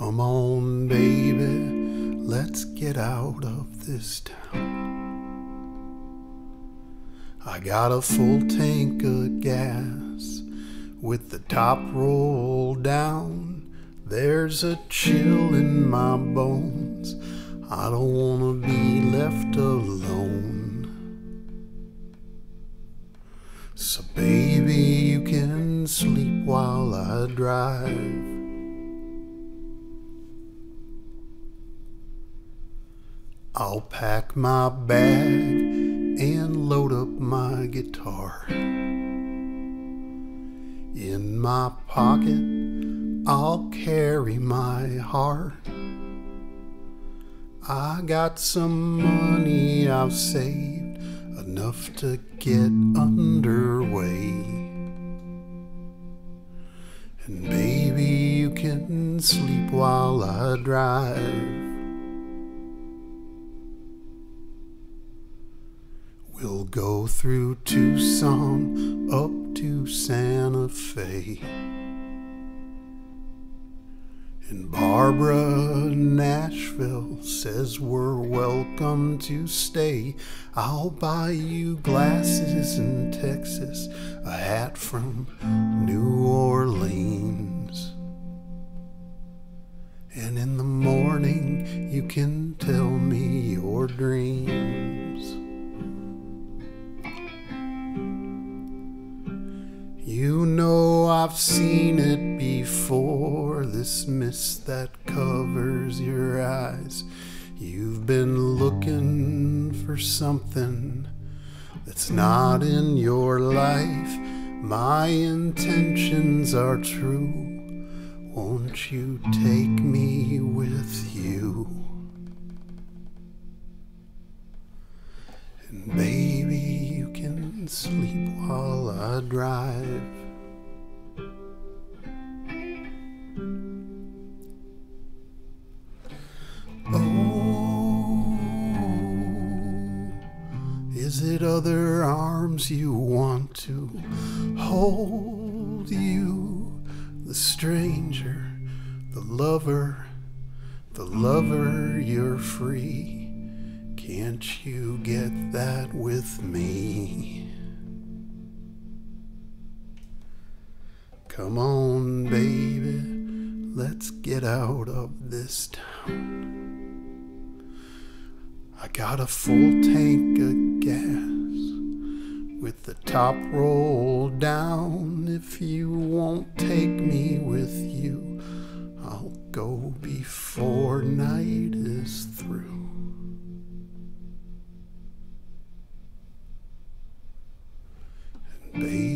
Come on, baby, let's get out of this town. I got a full tank of gas with the top rolled down. There's a chill in my bones. I don't want to be left alone. So, baby, you can sleep while I drive. I'll pack my bag and load up my guitar. In my pocket, I'll carry my heart. I got some money I've saved, enough to get underway. And baby, you can sleep while I drive. We'll go through Tucson up to Santa Fe. And Barbara Nashville says we're welcome to stay. I'll buy you glasses in Texas, a hat from New Orleans. And in the morning, you can tell me your dreams. You know I've seen it before, this mist that covers your eyes. You've been looking for something that's not in your life. My intentions are true. Won't you take me with you? And baby, you can sleep while I drive. Is other arms you want to hold you? The stranger, the lover, the lover, you're free. Can't you get that with me? Come on, baby, let's get out of this town. I got a full tank the top roll down. If you won't take me with you, I'll go before night is through. And baby,